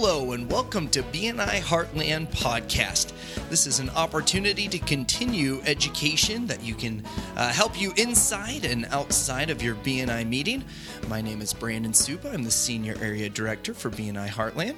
Hello, and welcome to BNI Heartland Podcast. This is an opportunity to continue education that you can uh, help you inside and outside of your BNI meeting. My name is Brandon Supa. I'm the Senior Area Director for BNI Heartland.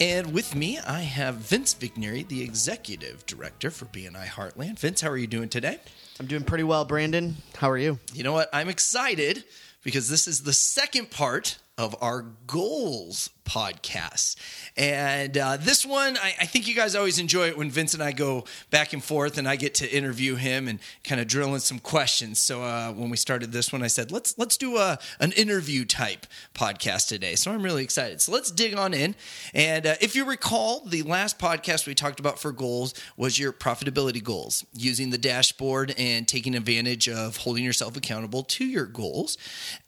And with me, I have Vince Vigneri, the Executive Director for BNI Heartland. Vince, how are you doing today? I'm doing pretty well, Brandon. How are you? You know what? I'm excited because this is the second part of our goals podcast. And uh, this one, I, I, think you guys always enjoy it when Vince and I go back and forth and I get to interview him and kind of drill in some questions. So uh, when we started this one, I said, let's let's do a, an interview type podcast today. So I'm really excited. So let's dig on in. And uh, if you recall, the last podcast we talked about for goals was your profitability goals, using the dashboard and taking advantage of holding yourself accountable to your goals.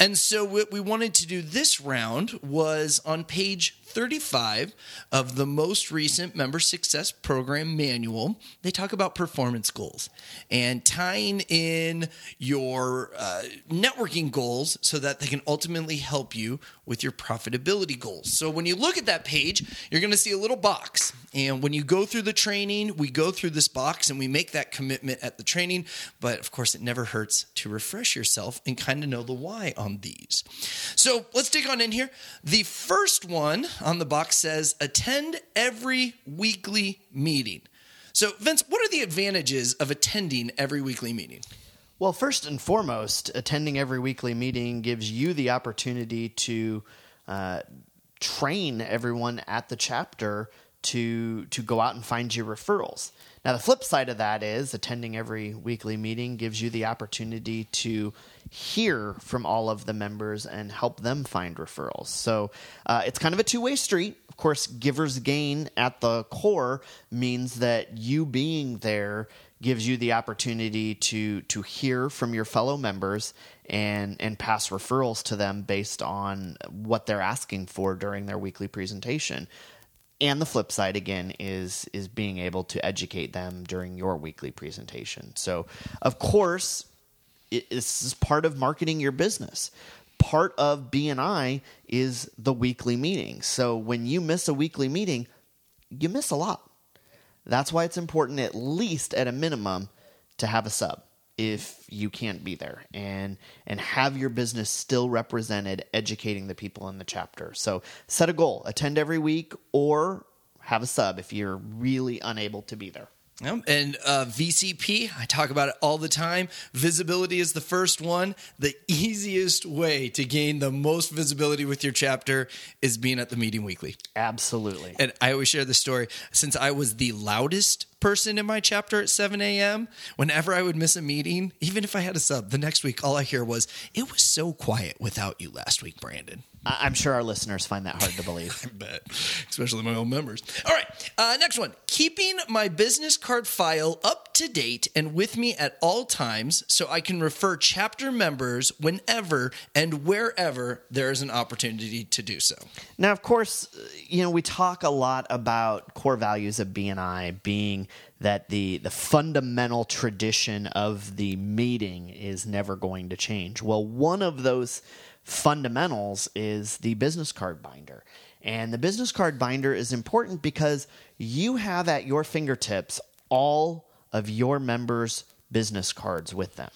And so what we wanted to do this round was on page page 35 of the most recent Member Success Program manual, they talk about performance goals and tying in your uh, networking goals so that they can ultimately help you with your profitability goals. So when you look at that page, you're going to see a little box. And when you go through the training, we go through this box and we make that commitment at the training. But of course, it never hurts to refresh yourself and kind of know the why on these. So let's dig on in here. The first one on the box says attend every weekly meeting. So, Vince, what are the advantages of attending every weekly meeting? Well, first and foremost, attending every weekly meeting gives you the opportunity to uh, train everyone at the chapter to to go out and find you referrals. Now, the flip side of that is attending every weekly meeting gives you the opportunity to hear from all of the members and help them find referrals. So uh, it's kind of a two way street. Of course, givers gain at the core means that you being there gives you the opportunity to to hear from your fellow members and and pass referrals to them based on what they're asking for during their weekly presentation and the flip side again is is being able to educate them during your weekly presentation. So of course it, this is part of marketing your business. Part of bni is the weekly meeting. So when you miss a weekly meeting you miss a lot. That's why it's important at least at a minimum to have a sub if you can't be there and and have your business still represented educating the people in the chapter. So set a goal, attend every week or have a sub if you're really unable to be there. Yep. And uh, VCP, I talk about it all the time. Visibility is the first one. The easiest way to gain the most visibility with your chapter is being at the meeting weekly. Absolutely. And I always share the story. Since I was the loudest person in my chapter at 7 a.m., whenever I would miss a meeting, even if I had a sub, the next week, all I hear was, It was so quiet without you last week, Brandon. I'm sure our listeners find that hard to believe. I bet, especially my own members. All right, uh, next one. Keeping my business card file up to date and with me at all times so I can refer chapter members whenever and wherever there is an opportunity to do so. Now, of course, you know, we talk a lot about core values of BNI being that the the fundamental tradition of the meeting is never going to change. Well, one of those fundamentals is the business card binder. And the business card binder is important because you have at your fingertips all of your members' business cards with them.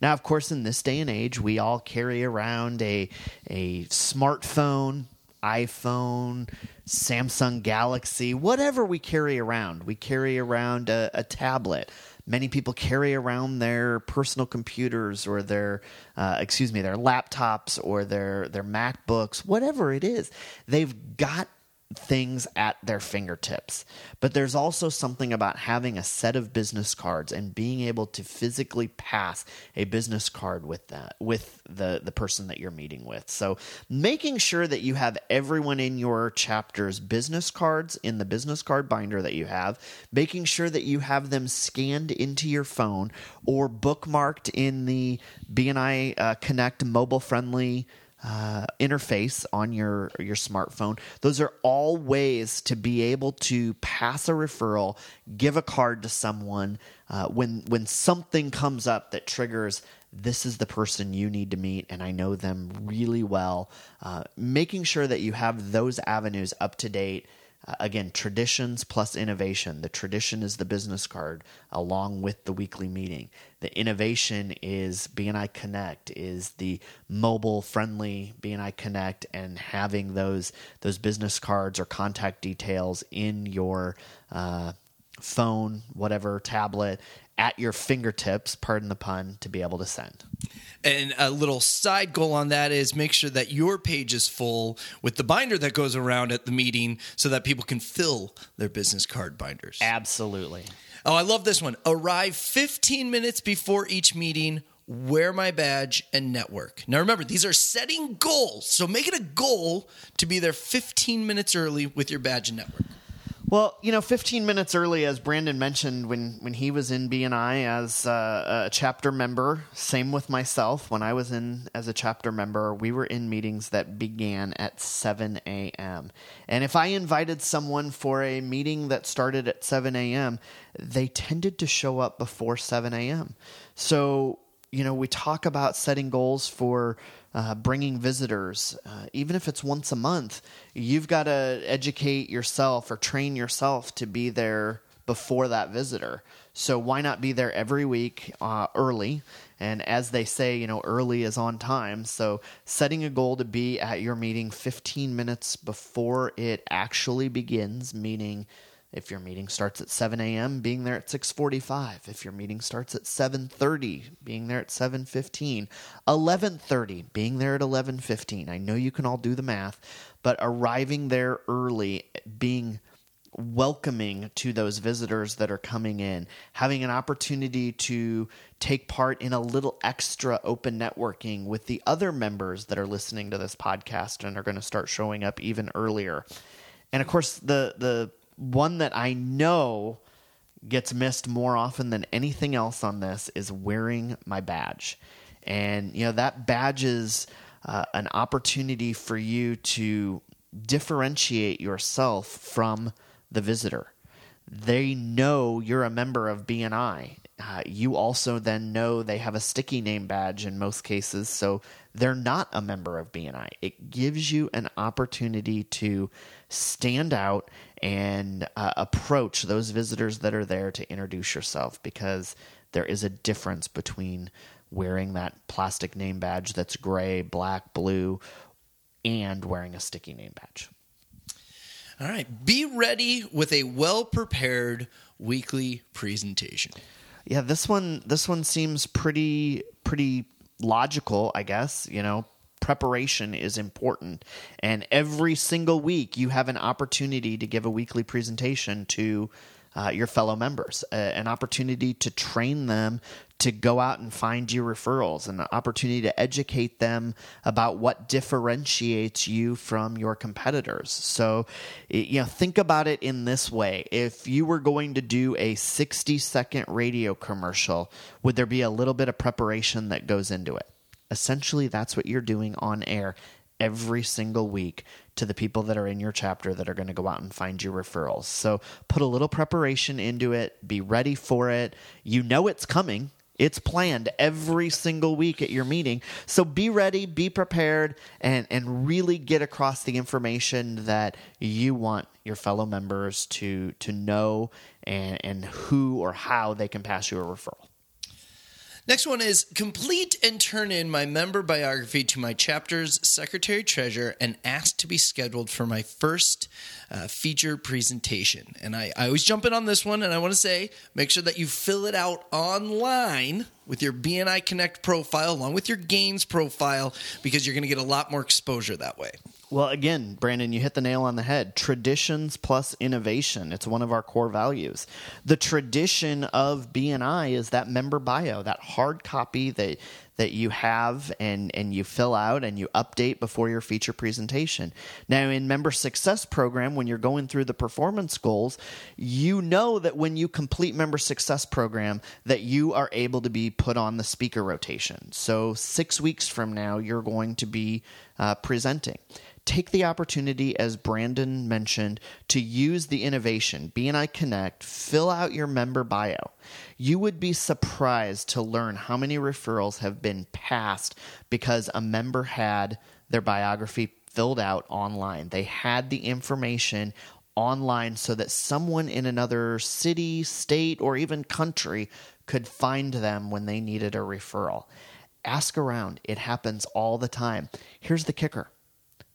Now, of course, in this day and age, we all carry around a, a smartphone, iPhone, Samsung Galaxy, whatever we carry around. We carry around a, a tablet, Many people carry around their personal computers or their, uh, excuse me, their laptops or their their MacBooks, whatever it is. They've got things at their fingertips. But there's also something about having a set of business cards and being able to physically pass a business card with that with the the person that you're meeting with. So making sure that you have everyone in your chapter's business cards in the business card binder that you have, making sure that you have them scanned into your phone or bookmarked in the BNI uh, Connect mobile friendly uh, interface on your your smartphone. Those are all ways to be able to pass a referral, give a card to someone uh, when when something comes up that triggers this is the person you need to meet, and I know them really well. Uh, making sure that you have those avenues up to date. Uh, again, traditions plus innovation. The tradition is the business card along with the weekly meeting. The innovation is BNI Connect, is the mobile friendly BNI Connect, and having those those business cards or contact details in your uh, phone, whatever tablet, at your fingertips, pardon the pun, to be able to send. And a little side goal on that is make sure that your page is full with the binder that goes around at the meeting so that people can fill their business card binders. Absolutely. Oh, I love this one. Arrive 15 minutes before each meeting, wear my badge, and network. Now remember, these are setting goals. So make it a goal to be there 15 minutes early with your badge and network. Well, you know, 15 minutes early, as Brandon mentioned, when, when he was in BNI as uh, a chapter member, same with myself. When I was in as a chapter member, we were in meetings that began at 7 a.m. And if I invited someone for a meeting that started at 7 a.m., they tended to show up before 7 a.m. So, you know, we talk about setting goals for uh, bringing visitors, uh, even if it's once a month, you've got to educate yourself or train yourself to be there before that visitor. So why not be there every week uh, early? And as they say, you know, early is on time. So setting a goal to be at your meeting 15 minutes before it actually begins, meaning if your meeting starts at 7 a.m., being there at 6:45. If your meeting starts at 7:30, being there at 7:15. 11:30, being there at 11:15. I know you can all do the math, but arriving there early, being welcoming to those visitors that are coming in, having an opportunity to take part in a little extra open networking with the other members that are listening to this podcast and are going to start showing up even earlier. And of course, the the one that I know gets missed more often than anything else on this is wearing my badge. And, you know, that badge is uh, an opportunity for you to differentiate yourself from the visitor. They know you're a member of BNI. Uh, you also then know they have a sticky name badge in most cases, so they're not a member of BNI. It gives you an opportunity to stand out and uh, approach those visitors that are there to introduce yourself because there is a difference between wearing that plastic name badge that's gray, black, blue, and wearing a sticky name badge. All right. Be ready with a well prepared weekly presentation. Yeah, this one this one seems pretty pretty logical, I guess. You know, preparation is important. And every single week, you have an opportunity to give a weekly presentation to uh, your fellow members, an opportunity to train them to go out and find you referrals, an opportunity to educate them about what differentiates you from your competitors. So, you know, think about it in this way. If you were going to do a 60 second radio commercial, would there be a little bit of preparation that goes into it? Essentially, that's what you're doing on air every single week to the people that are in your chapter that are going to go out and find you referrals. So put a little preparation into it, be ready for it. You know it's coming. It's planned every single week at your meeting. So be ready, be prepared, and, and really get across the information that you want your fellow members to, to know and, and who or how they can pass you a referral. Next one is complete and turn in my member biography to my chapter's secretary treasurer and ask to be scheduled for my first uh, feature presentation. And I, I always jump in on this one, and I want to say make sure that you fill it out online with your BNI Connect profile along with your gains profile because you're going to get a lot more exposure that way. Well, again, Brandon, you hit the nail on the head. Traditions plus innovation. It's one of our core values. The tradition of BNI is that member bio, that hard copy that that you have and, and you fill out and you update before your feature presentation. Now, in Member Success Program, when you're going through the performance goals, you know that when you complete Member Success Program, that you are able to be put on the speaker rotation. So, six weeks from now, you're going to be uh, presenting take the opportunity, as Brandon mentioned, to use the innovation, BNI Connect, fill out your member bio. You would be surprised to learn how many referrals have been passed because a member had their biography filled out online. They had the information online so that someone in another city, state, or even country could find them when they needed a referral. Ask around, it happens all the time. Here's the kicker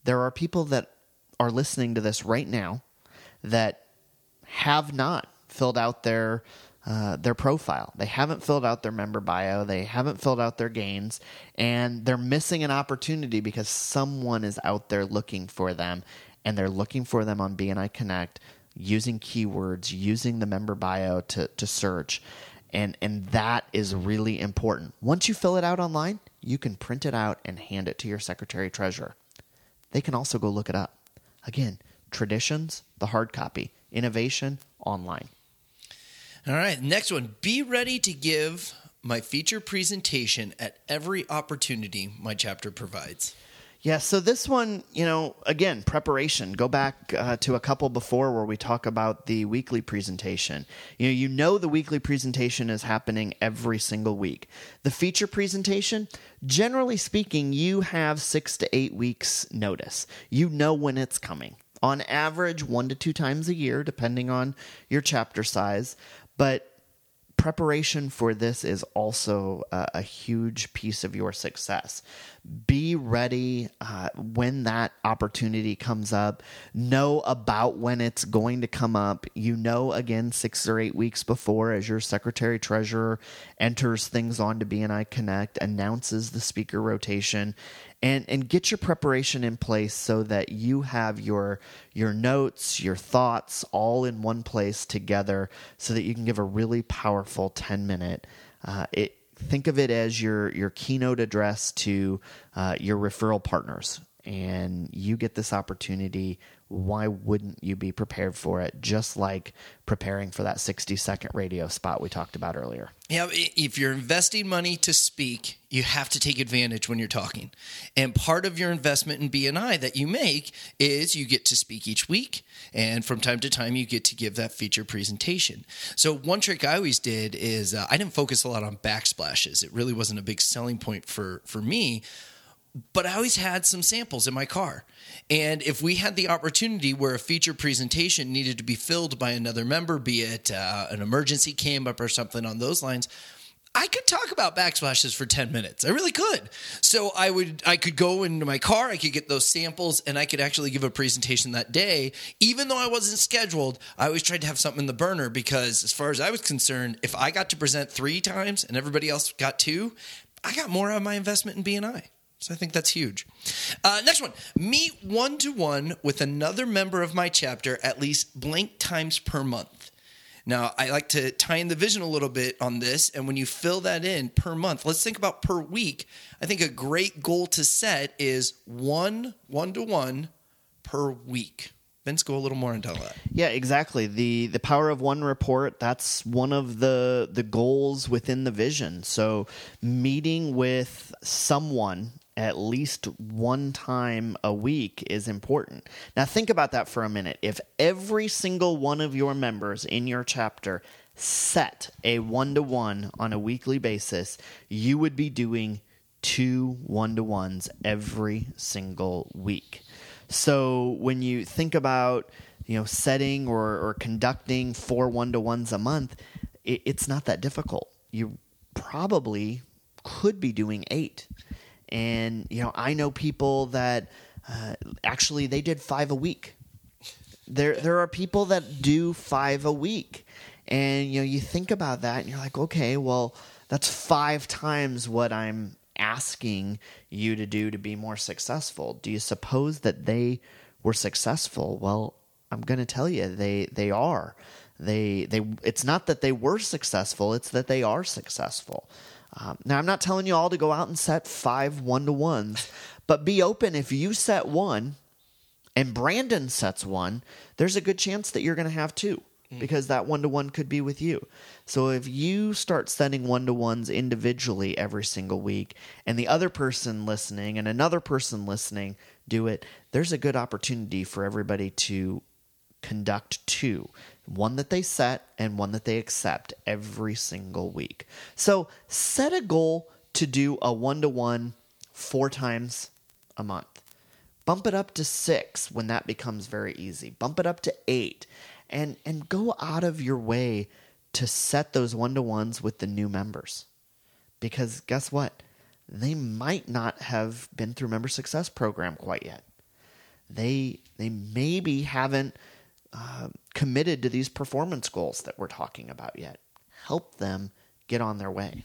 there are people that are listening to this right now that have not filled out their uh, their profile. They haven't filled out their member bio. They haven't filled out their gains, and they're missing an opportunity because someone is out there looking for them, and they're looking for them on BNI Connect using keywords, using the member bio to to search, and and that is really important. Once you fill it out online, you can print it out and hand it to your secretary treasurer. They can also go look it up. Again, traditions, the hard copy, innovation, online. All right, next one. Be ready to give my feature presentation at every opportunity my chapter provides. Yeah, so this one, you know, again, preparation. Go back uh, to a couple before where we talk about the weekly presentation. You know, you know the weekly presentation is happening every single week. The feature presentation, generally speaking, you have 6 to 8 weeks notice. You know when it's coming. On average, 1 to 2 times a year depending on your chapter size, but preparation for this is also a, a, huge piece of your success. Be ready uh, when that opportunity comes up. Know about when it's going to come up. You know, again, six or eight weeks before, as your secretary treasurer enters things onto BNI Connect, announces the speaker rotation, and and get your preparation in place so that you have your your notes, your thoughts all in one place together, so that you can give a really powerful ten minute. Uh, it think of it as your your keynote address to uh, your referral partners, and you get this opportunity why wouldn't you be prepared for it? Just like preparing for that 60 second radio spot we talked about earlier. Yeah if you're investing money to speak you have to take advantage when you're talking. And part of your investment in bni that you make is you get to speak each week and from time to time you get to give that feature presentation. So one trick i always did is uh, i didn't focus a lot on backsplashes it really wasn't a big selling point for for me but I always had some samples in my car. And if we had the opportunity where a feature presentation needed to be filled by another member, be it uh, an emergency came up or something on those lines, I could talk about backsplashes for 10 minutes. I really could. So I would I could go into my car, I could get those samples and I could actually give a presentation that day. Even though I wasn't scheduled, I always tried to have something in the burner because as far as I was concerned, if I got to present 3 times and everybody else got 2, I got more out of my investment in BNI. So I think that's huge. Uh, next one meet one to one with another member of my chapter at least blank times per month. Now, I like to tie in the vision a little bit on this. And when you fill that in per month, let's think about per week. I think a great goal to set is one one to one per week. Vince, go a little more into that. Yeah, exactly. The the power of one report, that's one of the the goals within the vision. So meeting with someone at least one time a week is important. Now, think about that for a minute. If every single one of your members in your chapter set a one to one on a weekly basis, you would be doing two one to ones every single week. So, when you think about you know setting or, or conducting four one to ones a month, it, it's not that difficult. You probably could be doing eight and you know I know people that uh, actually they did five a week. There there are people that do five a week, and you know you think about that and you're like, okay, well that's five times what I'm asking you to do to be more successful. Do you suppose that they were successful? Well, I'm going to tell you they they are. They they it's not that they were successful, it's that they are successful. Um, now, I'm not telling you all to go out and set five one to ones, but be open if you set one and Brandon sets one, there's a good chance that you're going to have two mm. because that one to one could be with you. So if you start setting one to ones individually every single week and the other person listening and another person listening do it, there's a good opportunity for everybody to conduct two one that they set and one that they accept every single week. So set a goal to do a one to one four times a month. Bump it up to six when that becomes very easy. Bump it up to eight and, and go out of your way to set those one to ones with the new members. Because guess what? They might not have been through member success program quite yet. They they maybe haven't uh, committed to these performance goals that we're talking about yet. Help them get on their way.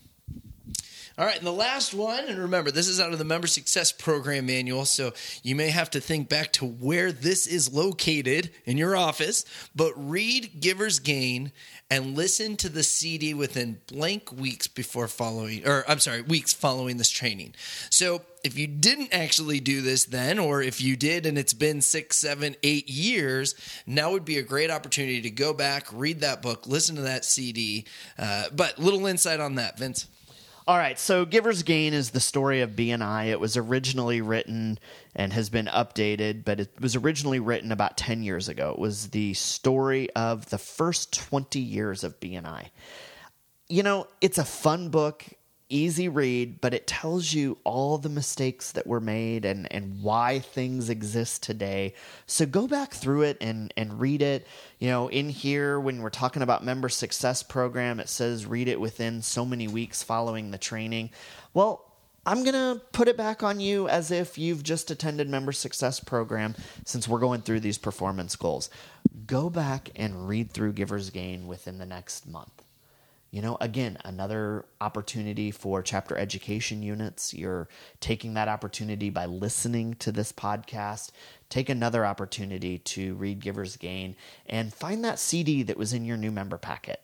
All right, and the last one, and remember, this is out of the Member Success Program Manual, so you may have to think back to where this is located in your office, but read Giver's Gain and listen to the CD within blank weeks before following, or I'm sorry, weeks following this training. So if you didn't actually do this then, or if you did and it's been six, seven, eight years, now would be a great opportunity to go back, read that book, listen to that CD. Uh, but little insight on that, Vince. All right, so Giver's Gain is the story of BNI. It was originally written and has been updated, but it was originally written about 10 years ago. It was the story of the first 20 years of BNI. You know, it's a fun book easy read, but it tells you all the mistakes that were made and, and why things exist today. So go back through it and, and read it. You know, in here, when we're talking about member success program, it says read it within so many weeks following the training. Well, I'm going to put it back on you as if you've just attended member success program since we're going through these performance goals. Go back and read through Giver's Gain within the next month. You know, again, another opportunity for chapter education units. You're taking that opportunity by listening to this podcast. Take another opportunity to read Giver's Gain and find that CD that was in your new member packet.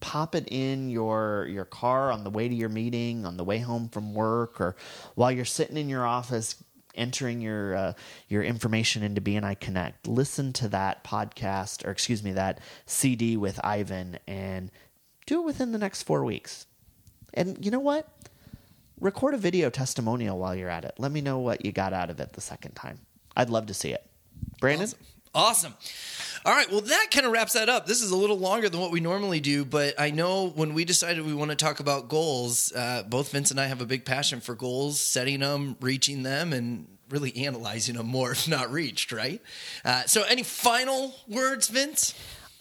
Pop it in your your car on the way to your meeting, on the way home from work, or while you're sitting in your office entering your uh, your information into BNI Connect. Listen to that podcast, or excuse me, that CD with Ivan, and do it within the next four weeks. And you know what? Record a video testimonial while you're at it. Let me know what you got out of it the second time. I'd love to see it. Brandon? Awesome. Awesome. All right. Well, that kind of wraps that up. This is a little longer than what we normally do, but I know when we decided we want to talk about goals, uh, both Vince and I have a big passion for goals, setting them, reaching them, and really analyzing them more if not reached, right? Uh, so, any final words, Vince?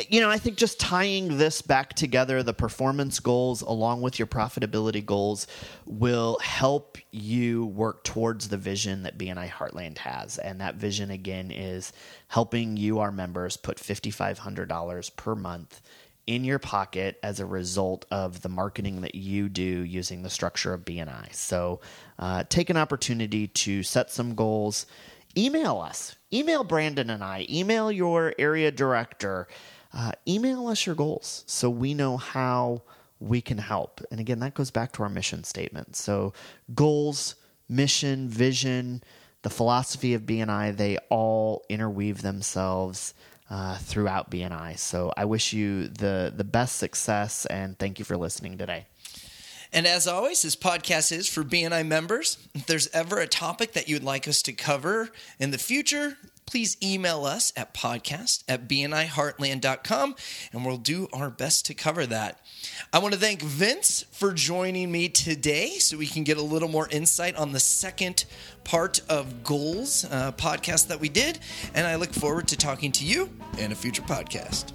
You know, I think just tying this back together, the performance goals along with your profitability goals will help you work towards the vision that BNI Heartland has. And that vision, again, is helping you, our members, put $5,500 per month in your pocket as a result of the marketing that you do using the structure of BNI. So uh, take an opportunity to set some goals. Email us, email Brandon and I, email your area director uh, email us your goals so we know how we can help. And again, that goes back to our mission statement. So, goals, mission, vision, the philosophy of BNI, they all interweave themselves uh, throughout BNI. So, I wish you the, the best success and thank you for listening today. And as always, this podcast is for BNI members. If there's ever a topic that you'd like us to cover in the future, please email us at podcast at bniheartland.com and we'll do our best to cover that. I want to thank Vince for joining me today so we can get a little more insight on the second part of Goals uh, podcast that we did. And I look forward to talking to you in a future podcast.